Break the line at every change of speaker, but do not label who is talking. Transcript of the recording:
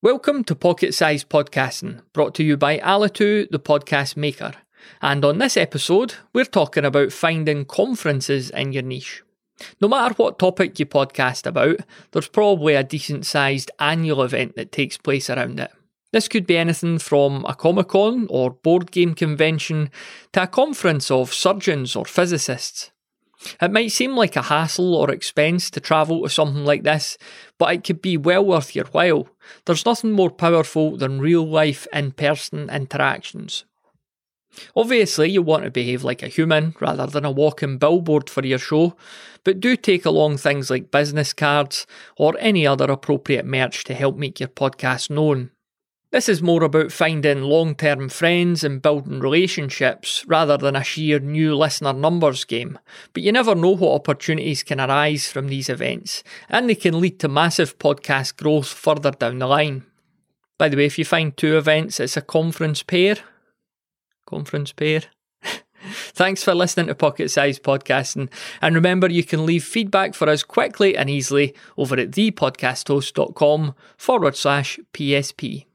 Welcome to Pocket Size Podcasting, brought to you by Alitu, the podcast maker. And on this episode, we're talking about finding conferences in your niche. No matter what topic you podcast about, there's probably a decent sized annual event that takes place around it. This could be anything from a Comic Con or board game convention to a conference of surgeons or physicists. It might seem like a hassle or expense to travel to something like this, but it could be well worth your while. There's nothing more powerful than real life in person interactions. Obviously, you want to behave like a human rather than a walking billboard for your show, but do take along things like business cards or any other appropriate merch to help make your podcast known. This is more about finding long term friends and building relationships rather than a sheer new listener numbers game. But you never know what opportunities can arise from these events, and they can lead to massive podcast growth further down the line. By the way, if you find two events, it's a conference pair. Conference pair. Thanks for listening to Pocket Size Podcasting. And remember, you can leave feedback for us quickly and easily over at thepodcasthost.com forward slash PSP.